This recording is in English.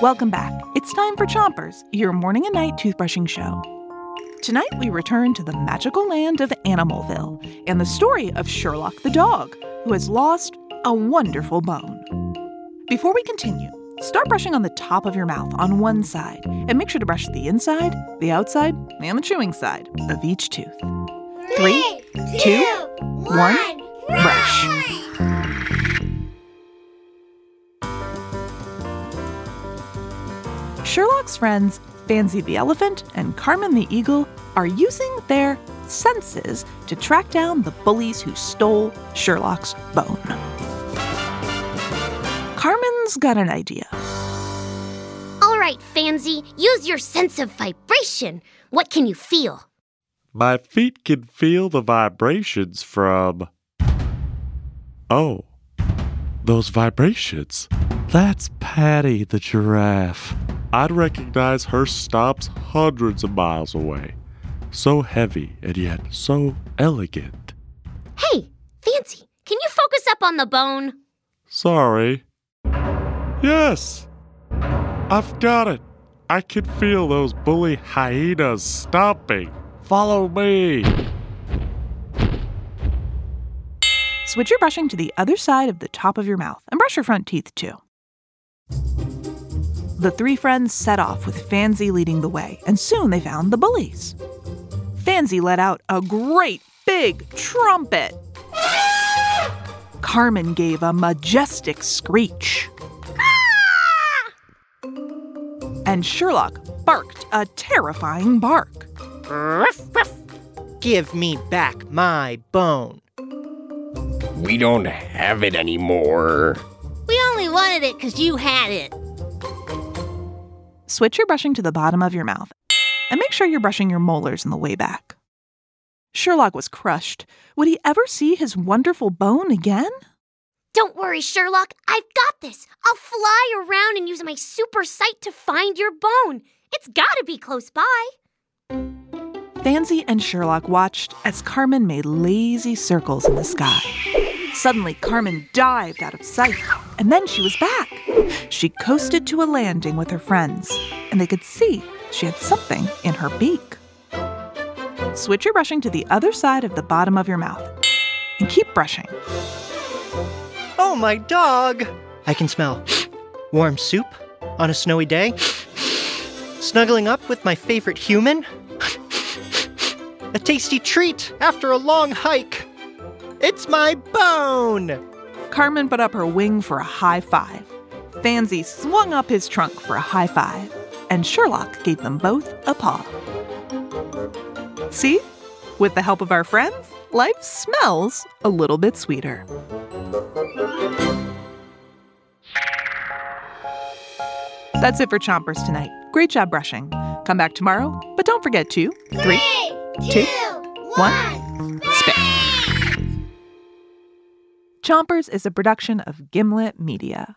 Welcome back. It's time for Chompers, your morning and night toothbrushing show. Tonight, we return to the magical land of Animalville and the story of Sherlock the dog, who has lost a wonderful bone. Before we continue, start brushing on the top of your mouth on one side and make sure to brush the inside, the outside, and the chewing side of each tooth. Three, two, one, brush. Sherlock's friends, Fancy the elephant and Carmen the eagle, are using their senses to track down the bullies who stole Sherlock's bone. Carmen's got an idea. All right, Fancy, use your sense of vibration. What can you feel? My feet can feel the vibrations from. Oh, those vibrations. That's Patty the giraffe. I'd recognize her stops hundreds of miles away. So heavy and yet so elegant. Hey, Fancy, can you focus up on the bone? Sorry. Yes! I've got it. I can feel those bully hyenas stomping. Follow me. Switch your brushing to the other side of the top of your mouth and brush your front teeth too. The three friends set off with Fancy leading the way, and soon they found the bullies. Fancy let out a great big trumpet. Carmen gave a majestic screech. And Sherlock barked a terrifying bark. Ruff, ruff. Give me back my bone. We don't have it anymore. We only wanted it because you had it. Switch your brushing to the bottom of your mouth and make sure you're brushing your molars in the way back. Sherlock was crushed. Would he ever see his wonderful bone again? Don't worry, Sherlock. I've got this. I'll fly around and use my super sight to find your bone. It's gotta be close by. Fancy and Sherlock watched as Carmen made lazy circles in the sky. Suddenly, Carmen dived out of sight, and then she was back. She coasted to a landing with her friends, and they could see she had something in her beak. Switch your brushing to the other side of the bottom of your mouth and keep brushing. Oh, my dog! I can smell warm soup on a snowy day, snuggling up with my favorite human, a tasty treat after a long hike. It's my bone! Carmen put up her wing for a high five. Fancy swung up his trunk for a high five, and Sherlock gave them both a paw. See? With the help of our friends, life smells a little bit sweeter. That's it for Chompers tonight. Great job brushing. Come back tomorrow, but don't forget to three, two, one, spit. Chompers is a production of Gimlet Media.